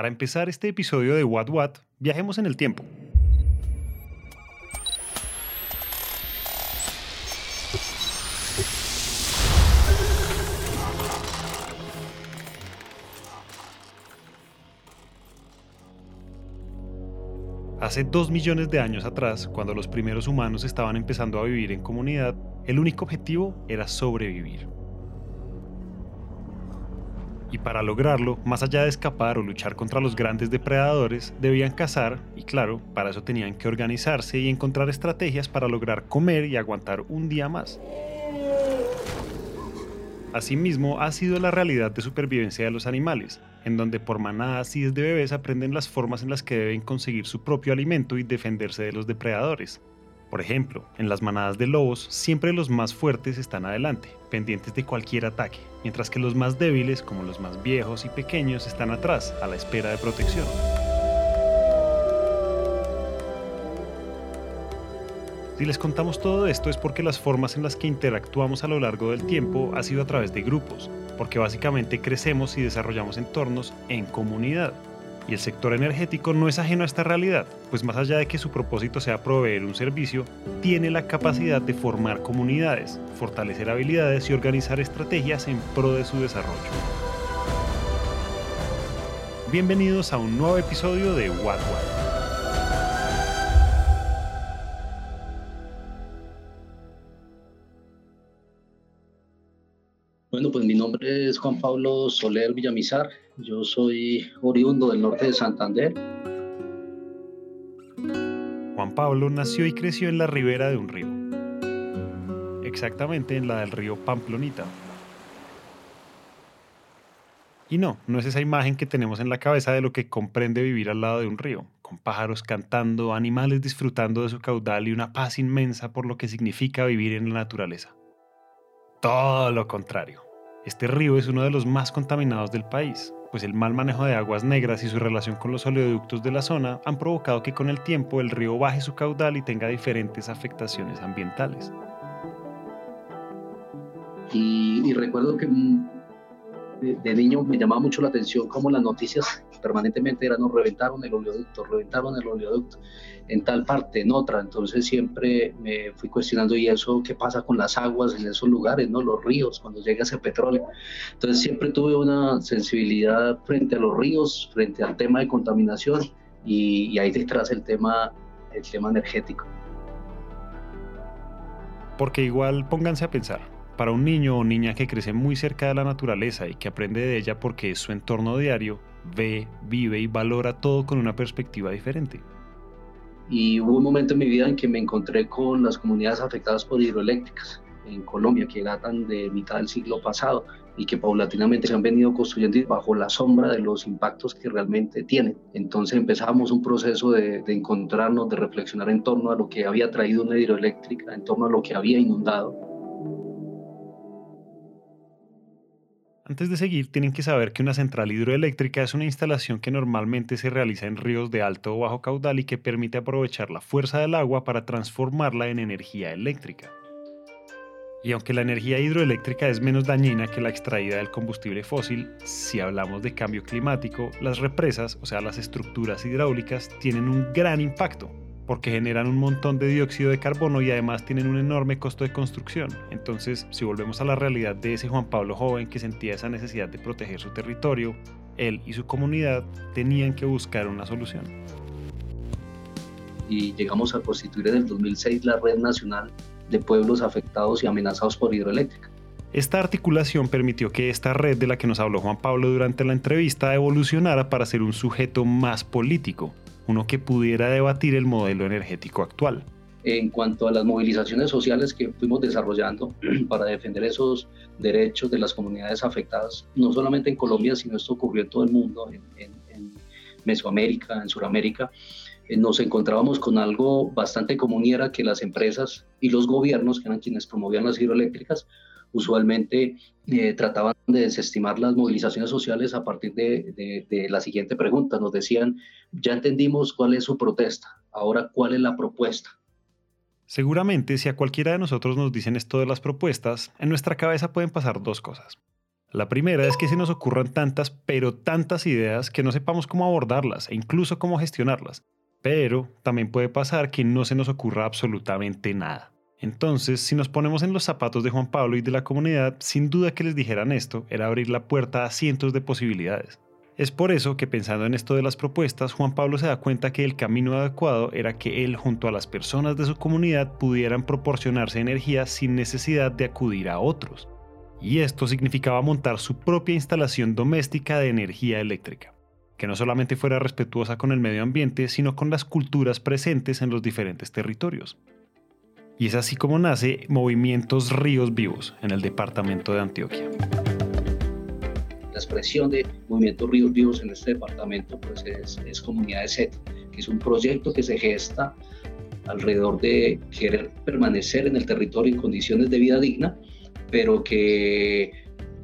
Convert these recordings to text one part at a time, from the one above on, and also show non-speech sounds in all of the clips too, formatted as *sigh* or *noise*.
Para empezar este episodio de What What, viajemos en el tiempo. Hace dos millones de años atrás, cuando los primeros humanos estaban empezando a vivir en comunidad, el único objetivo era sobrevivir. Y para lograrlo, más allá de escapar o luchar contra los grandes depredadores, debían cazar y claro, para eso tenían que organizarse y encontrar estrategias para lograr comer y aguantar un día más. Asimismo, ha sido la realidad de supervivencia de los animales, en donde por manadas y desde bebés aprenden las formas en las que deben conseguir su propio alimento y defenderse de los depredadores. Por ejemplo, en las manadas de lobos siempre los más fuertes están adelante, pendientes de cualquier ataque, mientras que los más débiles, como los más viejos y pequeños, están atrás, a la espera de protección. Si les contamos todo esto es porque las formas en las que interactuamos a lo largo del tiempo ha sido a través de grupos, porque básicamente crecemos y desarrollamos entornos en comunidad. Y el sector energético no es ajeno a esta realidad, pues más allá de que su propósito sea proveer un servicio, tiene la capacidad de formar comunidades, fortalecer habilidades y organizar estrategias en pro de su desarrollo. Bienvenidos a un nuevo episodio de What What. Bueno, pues mi nombre es Juan Pablo Soler Villamizar. Yo soy oriundo del norte de Santander. Juan Pablo nació y creció en la ribera de un río. Exactamente en la del río Pamplonita. Y no, no es esa imagen que tenemos en la cabeza de lo que comprende vivir al lado de un río, con pájaros cantando, animales disfrutando de su caudal y una paz inmensa por lo que significa vivir en la naturaleza. Todo lo contrario. Este río es uno de los más contaminados del país, pues el mal manejo de aguas negras y su relación con los oleoductos de la zona han provocado que con el tiempo el río baje su caudal y tenga diferentes afectaciones ambientales. Y, recuerdo que de, niño me llamaba mucho la atención cómo las noticias permanentemente eran, no, reventaron el oleoducto, reventaron el oleoducto en tal parte, en otra. Entonces siempre me fui cuestionando, ¿y eso qué pasa con las aguas en esos lugares, no los ríos, cuando llega ese petróleo? Entonces siempre tuve una sensibilidad frente a los ríos, frente al tema de contaminación y, y ahí detrás el tema, el tema energético. Porque igual pónganse a pensar, para un niño o niña que crece muy cerca de la naturaleza y que aprende de ella porque es su entorno diario, ve, vive y valora todo con una perspectiva diferente. Y hubo un momento en mi vida en que me encontré con las comunidades afectadas por hidroeléctricas en Colombia, que datan de mitad del siglo pasado y que paulatinamente se han venido construyendo bajo la sombra de los impactos que realmente tienen. Entonces empezamos un proceso de, de encontrarnos, de reflexionar en torno a lo que había traído una hidroeléctrica, en torno a lo que había inundado Antes de seguir, tienen que saber que una central hidroeléctrica es una instalación que normalmente se realiza en ríos de alto o bajo caudal y que permite aprovechar la fuerza del agua para transformarla en energía eléctrica. Y aunque la energía hidroeléctrica es menos dañina que la extraída del combustible fósil, si hablamos de cambio climático, las represas, o sea, las estructuras hidráulicas, tienen un gran impacto, porque generan un montón de dióxido de carbono y además tienen un enorme costo de construcción. Entonces, si volvemos a la realidad de ese Juan Pablo joven que sentía esa necesidad de proteger su territorio, él y su comunidad tenían que buscar una solución. Y llegamos a constituir en el 2006 la Red Nacional de Pueblos Afectados y Amenazados por Hidroeléctrica. Esta articulación permitió que esta red de la que nos habló Juan Pablo durante la entrevista evolucionara para ser un sujeto más político, uno que pudiera debatir el modelo energético actual. En cuanto a las movilizaciones sociales que fuimos desarrollando *clears throat* para defender esos derechos de las comunidades afectadas, no solamente en Colombia, sino esto ocurrió en todo el mundo, en, Mesoamérica, en Sudamérica, eh, nos encontrábamos con algo bastante común y era que las empresas y los gobiernos, que eran quienes promovían las hidroeléctricas, usualmente eh, trataban de desestimar las movilizaciones sociales a partir de, de, la siguiente pregunta. Nos decían, ya entendimos cuál es su protesta, ahora cuál es la propuesta. Seguramente si a cualquiera de nosotros nos dicen esto de las propuestas, en nuestra cabeza pueden pasar dos cosas. La primera es que se nos ocurran tantas, pero tantas ideas que no sepamos cómo abordarlas e incluso cómo gestionarlas. Pero también puede pasar que no se nos ocurra absolutamente nada. Entonces, si nos ponemos en los zapatos de Juan Pablo y de la comunidad, sin duda que les dijeran esto era abrir la puerta a cientos de posibilidades. Es por eso que pensando en esto de las propuestas, Juan Pablo se da cuenta que el camino adecuado era que él junto a las personas de su comunidad pudieran proporcionarse energía sin necesidad de acudir a otros y esto significaba montar su propia instalación doméstica de energía eléctrica, que no solamente fuera respetuosa con el medio ambiente, sino con las culturas presentes en los diferentes territorios. Y es así como nace Movimientos Ríos Vivos en el departamento de Antioquia. La expresión de Movimientos Ríos Vivos en este departamento pues es, es Comunidad de Z, que es un proyecto que se gesta alrededor de querer permanecer en el territorio en condiciones de vida digna pero que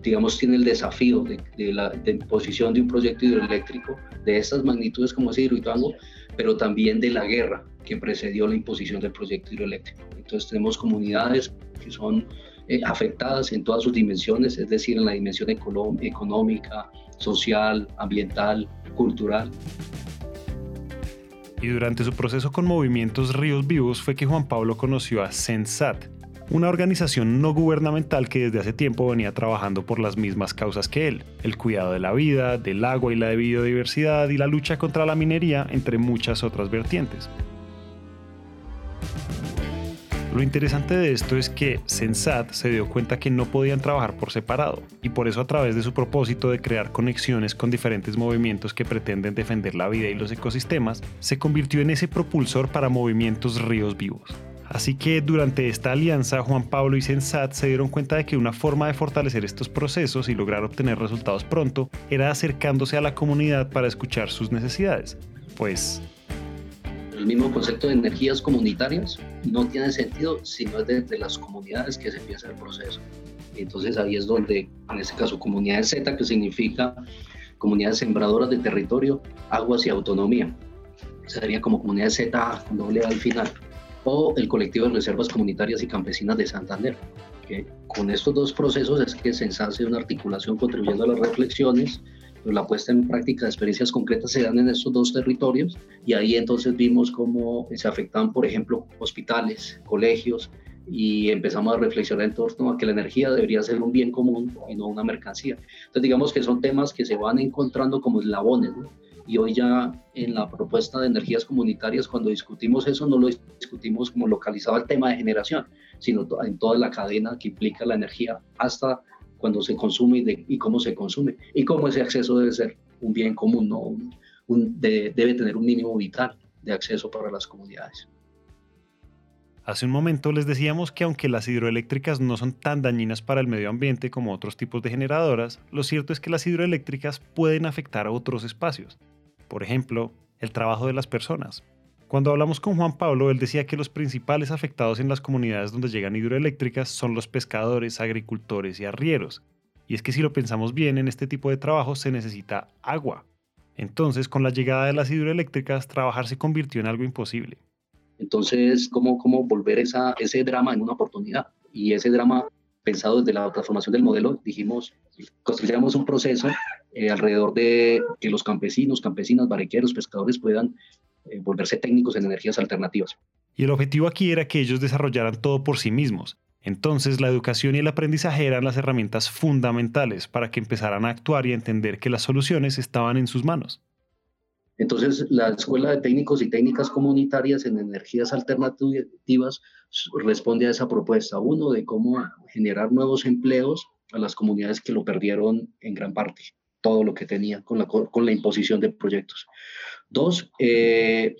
digamos tiene el desafío de, la de imposición de un proyecto hidroeléctrico de estas magnitudes como es Hidroituango, pero también de la guerra que precedió la imposición del proyecto hidroeléctrico. Entonces tenemos comunidades que son eh, afectadas en todas sus dimensiones, es decir, en la dimensión económica, social, ambiental, cultural. Y durante su proceso con Movimientos Ríos Vivos fue que Juan Pablo conoció a Sensat, una organización no gubernamental que desde hace tiempo venía trabajando por las mismas causas que él, el cuidado de la vida, del agua y la biodiversidad y la lucha contra la minería, entre muchas otras vertientes. Lo interesante de esto es que Sensat se dio cuenta que no podían trabajar por separado, y por eso a través de su propósito de crear conexiones con diferentes movimientos que pretenden defender la vida y los ecosistemas, se convirtió en ese propulsor para movimientos ríos vivos. Así que durante esta alianza, Juan Pablo y Sensat se dieron cuenta de que una forma de fortalecer estos procesos y lograr obtener resultados pronto era acercándose a la comunidad para escuchar sus necesidades. Pues... El mismo concepto de energías comunitarias no tiene sentido si no es desde las comunidades que se empieza el proceso. Entonces ahí es donde, en este caso, comunidad Z, que significa comunidades sembradoras de territorio, aguas y autonomía. Sería como comunidad Z doble al final o el colectivo de reservas comunitarias y campesinas de Santander. Que con estos dos procesos es que se hace una articulación contribuyendo a las reflexiones, pero la puesta en práctica de experiencias concretas se dan en estos dos territorios y ahí entonces vimos cómo se afectaban, por ejemplo, hospitales, colegios, y empezamos a reflexionar en torno a que la energía debería ser un bien común y no una mercancía. Entonces digamos que son temas que se van encontrando como eslabones, ¿no? Y hoy ya en la propuesta de energías comunitarias, cuando discutimos eso, no lo discutimos como localizado al tema de generación, sino en toda la cadena que implica la energía hasta cuando se consume y, cómo se consume y cómo ese acceso debe ser un bien común, ¿no? debe tener un mínimo vital de acceso para las comunidades. Hace un momento les decíamos que aunque las hidroeléctricas no son tan dañinas para el medio ambiente como otros tipos de generadoras, lo cierto es que las hidroeléctricas pueden afectar a otros espacios, por ejemplo, el trabajo de las personas. Cuando hablamos con Juan Pablo, él decía que los principales afectados en las comunidades donde llegan hidroeléctricas son los pescadores, agricultores y arrieros. Y es que si lo pensamos bien, en este tipo de trabajo se necesita agua. Entonces, con la llegada de las hidroeléctricas, trabajar se convirtió en algo imposible. Entonces, ¿cómo, cómo volver esa, ese drama en una oportunidad? Y ese drama, pensado desde la transformación del modelo, dijimos, construyamos un proceso eh, alrededor de que los campesinos, campesinas, barriqueros, pescadores puedan eh, volverse técnicos en energías alternativas. Y el objetivo aquí era que ellos desarrollaran todo por sí mismos. Entonces la educación y el aprendizaje eran las herramientas fundamentales para que empezaran a actuar y a entender que las soluciones estaban en sus manos. Entonces, la Escuela de Técnicos y Técnicas Comunitarias en Energías Alternativas responde a esa propuesta. Uno, de cómo generar nuevos empleos a las comunidades que lo perdieron en gran parte todo lo que tenía con la, con la imposición de proyectos. Dos, eh,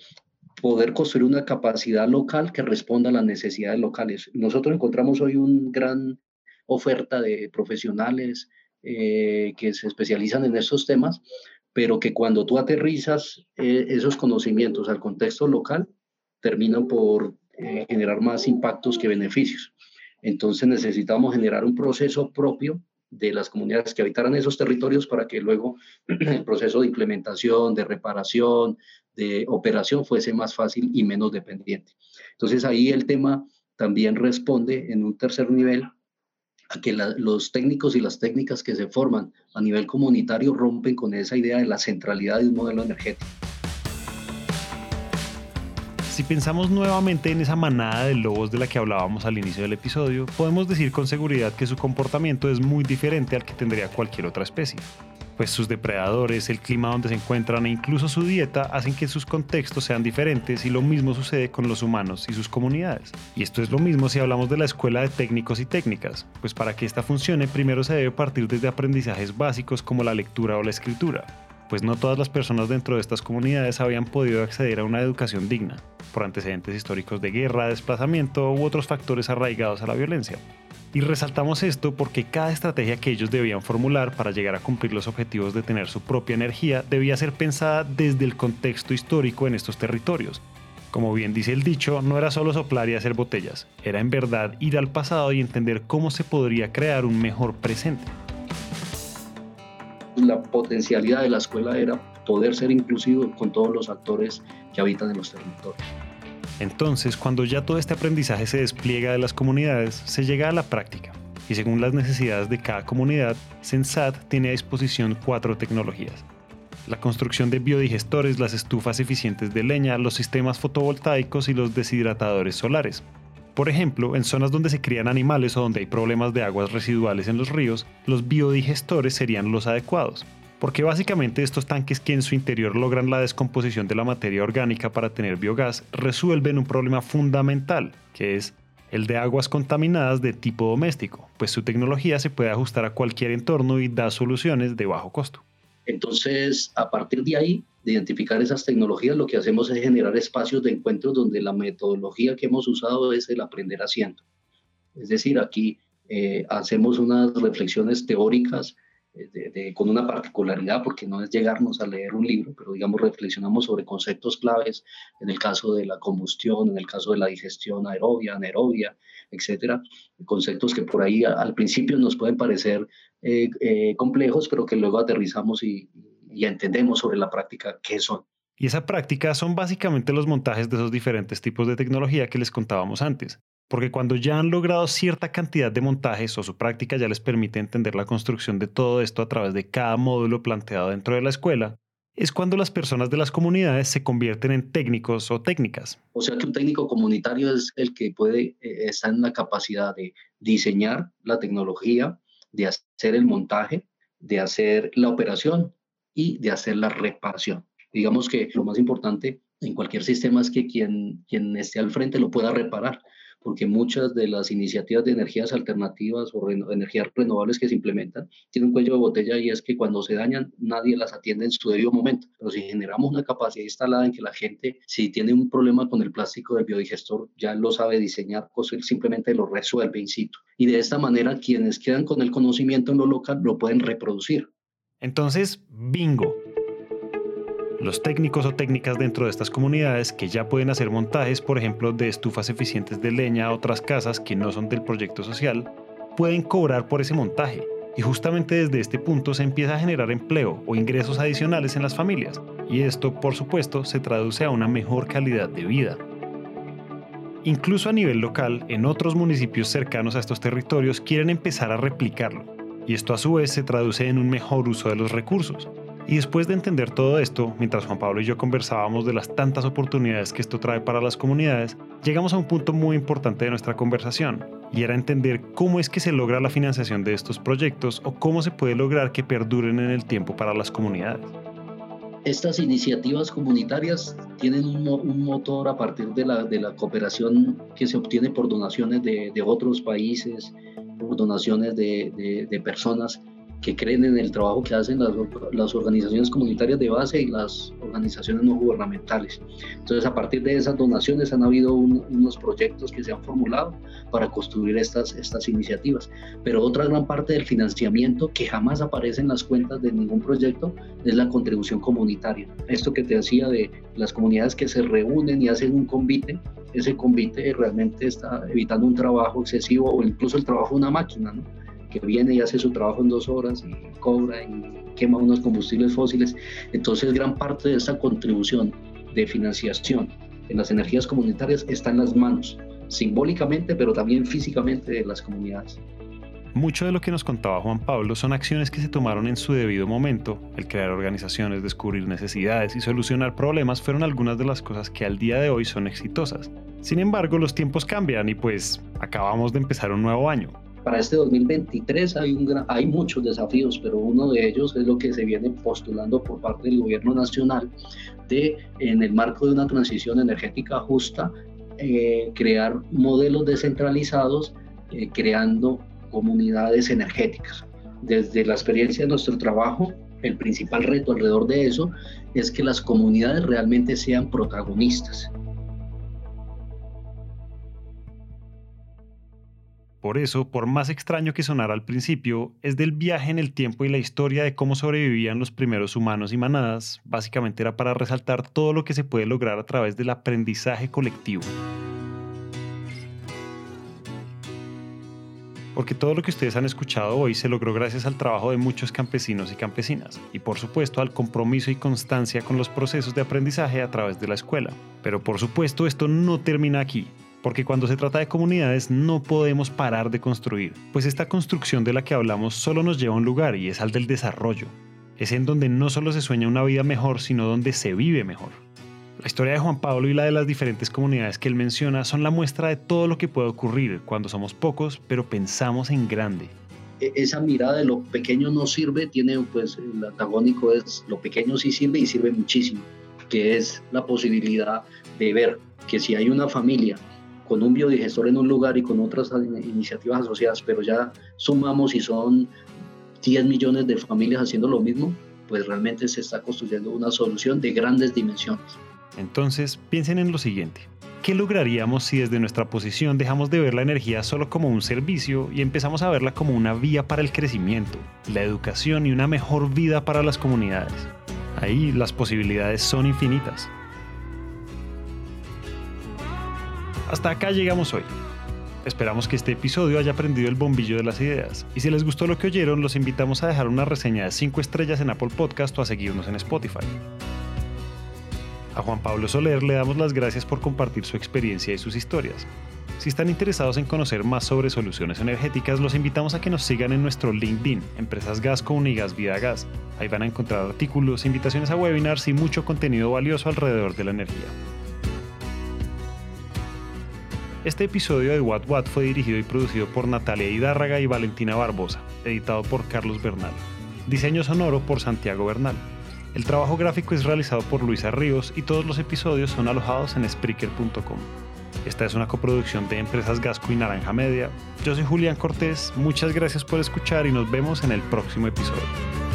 poder construir una capacidad local que responda a las necesidades locales. Nosotros encontramos hoy una gran oferta de profesionales eh, que se especializan en estos temas, pero que cuando tú aterrizas eh, esos conocimientos al contexto local, terminan por generar más impactos que beneficios. Entonces necesitamos generar un proceso propio de las comunidades que habitaran esos territorios para que luego *clears throat* el proceso de implementación, de reparación, de operación fuese más fácil y menos dependiente. Entonces ahí el tema también responde en un tercer nivel a que los técnicos y las técnicas que se forman a nivel comunitario rompen con esa idea de la centralidad de un modelo energético. Si pensamos nuevamente en esa manada de lobos de la que hablábamos al inicio del episodio, podemos decir con seguridad que su comportamiento es muy diferente al que tendría cualquier otra especie pues sus depredadores, el clima donde se encuentran e incluso su dieta hacen que sus contextos sean diferentes y lo mismo sucede con los humanos y sus comunidades. Y esto es lo mismo si hablamos de la escuela de técnicos y técnicas, pues para que esta funcione primero se debe partir desde aprendizajes básicos como la lectura o la escritura, pues no todas las personas dentro de estas comunidades habían podido acceder a una educación digna, por antecedentes históricos de guerra, desplazamiento u otros factores arraigados a la violencia. Y resaltamos esto porque cada estrategia que ellos debían formular para llegar a cumplir los objetivos de tener su propia energía debía ser pensada desde el contexto histórico en estos territorios. Como bien dice el dicho, no era solo soplar y hacer botellas, era en verdad ir al pasado y entender cómo se podría crear un mejor presente. La potencialidad de la escuela era poder ser inclusivo con todos los actores que habitan en los territorios. Entonces, cuando ya todo este aprendizaje se despliega de las comunidades, se llega a la práctica. Y según las necesidades de cada comunidad, Sensat tiene a disposición cuatro tecnologías. La construcción de biodigestores, las estufas eficientes de leña, los sistemas fotovoltaicos y los deshidratadores solares. Por ejemplo, en zonas donde se crían animales o donde hay problemas de aguas residuales en los ríos, los biodigestores serían los adecuados porque básicamente estos tanques que en su interior logran la descomposición de la materia orgánica para tener biogás resuelven un problema fundamental, que es el de aguas contaminadas de tipo doméstico, pues su tecnología se puede ajustar a cualquier entorno y da soluciones de bajo costo. Entonces, a partir de ahí, de identificar esas tecnologías, lo que hacemos es generar espacios de encuentro donde la metodología que hemos usado es el aprender haciendo. Es decir, aquí eh, hacemos unas reflexiones teóricas con una particularidad, porque no es llegarnos a leer un libro, pero digamos reflexionamos sobre conceptos claves en el caso de la combustión, en el caso de la digestión aerobia, anaerobia, etcétera, conceptos que por ahí al principio nos pueden parecer eh, eh, complejos, pero que luego aterrizamos y, y entendemos sobre la práctica qué son. Y esa práctica son básicamente los montajes de esos diferentes tipos de tecnología que les contábamos antes porque cuando ya han logrado cierta cantidad de montajes o su práctica ya les permite entender la construcción de todo esto a través de cada módulo planteado dentro de la escuela, es cuando las personas de las comunidades se convierten en técnicos o técnicas. O sea que un técnico comunitario es el que puede eh, estar en la capacidad de diseñar la tecnología, de hacer el montaje, de hacer la operación y de hacer la reparación. Digamos que lo más importante en cualquier sistema es que quien, quien esté al frente lo pueda reparar porque muchas de las iniciativas de energías alternativas o energías renovables que se implementan tienen un cuello de botella y es que cuando se dañan nadie las atiende en su debido momento. Pero si generamos una capacidad instalada en que la gente, si tiene un problema con el plástico del biodigestor, ya lo sabe diseñar, simplemente lo resuelve in situ. Y de esta manera quienes quedan con el conocimiento en lo local lo pueden reproducir. Entonces, bingo los técnicos o técnicas dentro de estas comunidades que ya pueden hacer montajes, por ejemplo, de estufas eficientes de leña a otras casas que no son del proyecto social, pueden cobrar por ese montaje. Y justamente desde este punto se empieza a generar empleo o ingresos adicionales en las familias. Y esto, por supuesto, se traduce a una mejor calidad de vida. Incluso a nivel local, en otros municipios cercanos a estos territorios quieren empezar a replicarlo. Y esto a su vez se traduce en un mejor uso de los recursos, y después de entender todo esto, mientras Juan Pablo y yo conversábamos de las tantas oportunidades que esto trae para las comunidades, llegamos a un punto muy importante de nuestra conversación, y era entender cómo es que se logra la financiación de estos proyectos o cómo se puede lograr que perduren en el tiempo para las comunidades. Estas iniciativas comunitarias tienen un, motor a partir de la, cooperación que se obtiene por donaciones de, otros países, por donaciones de personas que creen en el trabajo que hacen las, organizaciones comunitarias de base y las organizaciones no gubernamentales. Entonces, a partir de esas donaciones han habido unos proyectos que se han formulado para construir estas, estas iniciativas. Pero otra gran parte del financiamiento que jamás aparece en las cuentas de ningún proyecto es la contribución comunitaria. Esto que te decía de las comunidades que se reúnen y hacen un convite, ese convite realmente está evitando un trabajo excesivo o incluso el trabajo de una máquina, ¿no? Que viene y hace su trabajo en dos horas y cobra y quema unos combustibles fósiles. Entonces, gran parte de esa contribución de financiación en las energías comunitarias está en las manos, simbólicamente, pero también físicamente de las comunidades. Mucho de lo que nos contaba Juan Pablo son acciones que se tomaron en su debido momento. El crear organizaciones, descubrir necesidades y solucionar problemas fueron algunas de las cosas que al día de hoy son exitosas. Sin embargo, los tiempos cambian y pues acabamos de empezar un nuevo año. Para este 2023 hay, un hay muchos desafíos, pero uno de ellos es lo que se viene postulando por parte del gobierno nacional de, en el marco de una transición energética justa, eh, crear modelos descentralizados, eh, creando comunidades energéticas. Desde la experiencia de nuestro trabajo, el principal reto alrededor de eso es que las comunidades realmente sean protagonistas. Por eso, por más extraño que sonara al principio, es del viaje en el tiempo y la historia de cómo sobrevivían los primeros humanos y manadas, básicamente era para resaltar todo lo que se puede lograr a través del aprendizaje colectivo. porque todo lo que ustedes han escuchado hoy se logró gracias al trabajo de muchos campesinos y campesinas, y por supuesto al compromiso y constancia con los procesos de aprendizaje a través de la escuela. Pero por supuesto esto no termina aquí, porque cuando se trata de comunidades no podemos parar de construir, pues esta construcción de la que hablamos solo nos lleva a un lugar y es al del desarrollo. Es en donde no solo se sueña una vida mejor, sino donde se vive mejor. La historia de Juan Pablo y la de las diferentes comunidades que él menciona son la muestra de todo lo que puede ocurrir cuando somos pocos, pero pensamos en grande. E-, esa mirada de lo pequeño no sirve, tiene pues el antagónico es lo pequeño sí sirve y sirve muchísimo, que es la posibilidad de ver que si hay una familia con un biodigestor en un lugar y con otras iniciativas asociadas, pero ya sumamos y son 10 millones de familias haciendo lo mismo, pues realmente se está construyendo una solución de grandes dimensiones. Entonces, piensen en lo siguiente. ¿Qué lograríamos si desde nuestra posición dejamos de ver la energía solo como un servicio y empezamos a verla como una vía para el crecimiento, la educación y una mejor vida para las comunidades? Ahí las posibilidades son infinitas. Hasta acá llegamos hoy. Esperamos que este episodio haya prendido el bombillo de las ideas. Y si les gustó lo que oyeron, los invitamos a dejar una reseña de 5 estrellas en Apple Podcast o a seguirnos en Spotify. A Juan Pablo Soler le damos las gracias por compartir su experiencia y sus historias. Si están interesados en conocer más sobre soluciones energéticas, los invitamos a que nos sigan en nuestro LinkedIn, Empresas Gasco Unigas Vida Gas. Ahí van a encontrar artículos, invitaciones a webinars y mucho contenido valioso alrededor de la energía. Este episodio de What What fue dirigido y producido por Natalia Hidárraga y Valentina Barbosa, editado por Carlos Bernal. Diseño sonoro por Santiago Bernal. El trabajo gráfico es realizado por Luisa Ríos y todos los episodios son alojados en Spreaker.com. Esta es una coproducción de Empresas Gasco y Naranja Media. Yo soy Julián Cortés, muchas gracias por escuchar y nos vemos en el próximo episodio.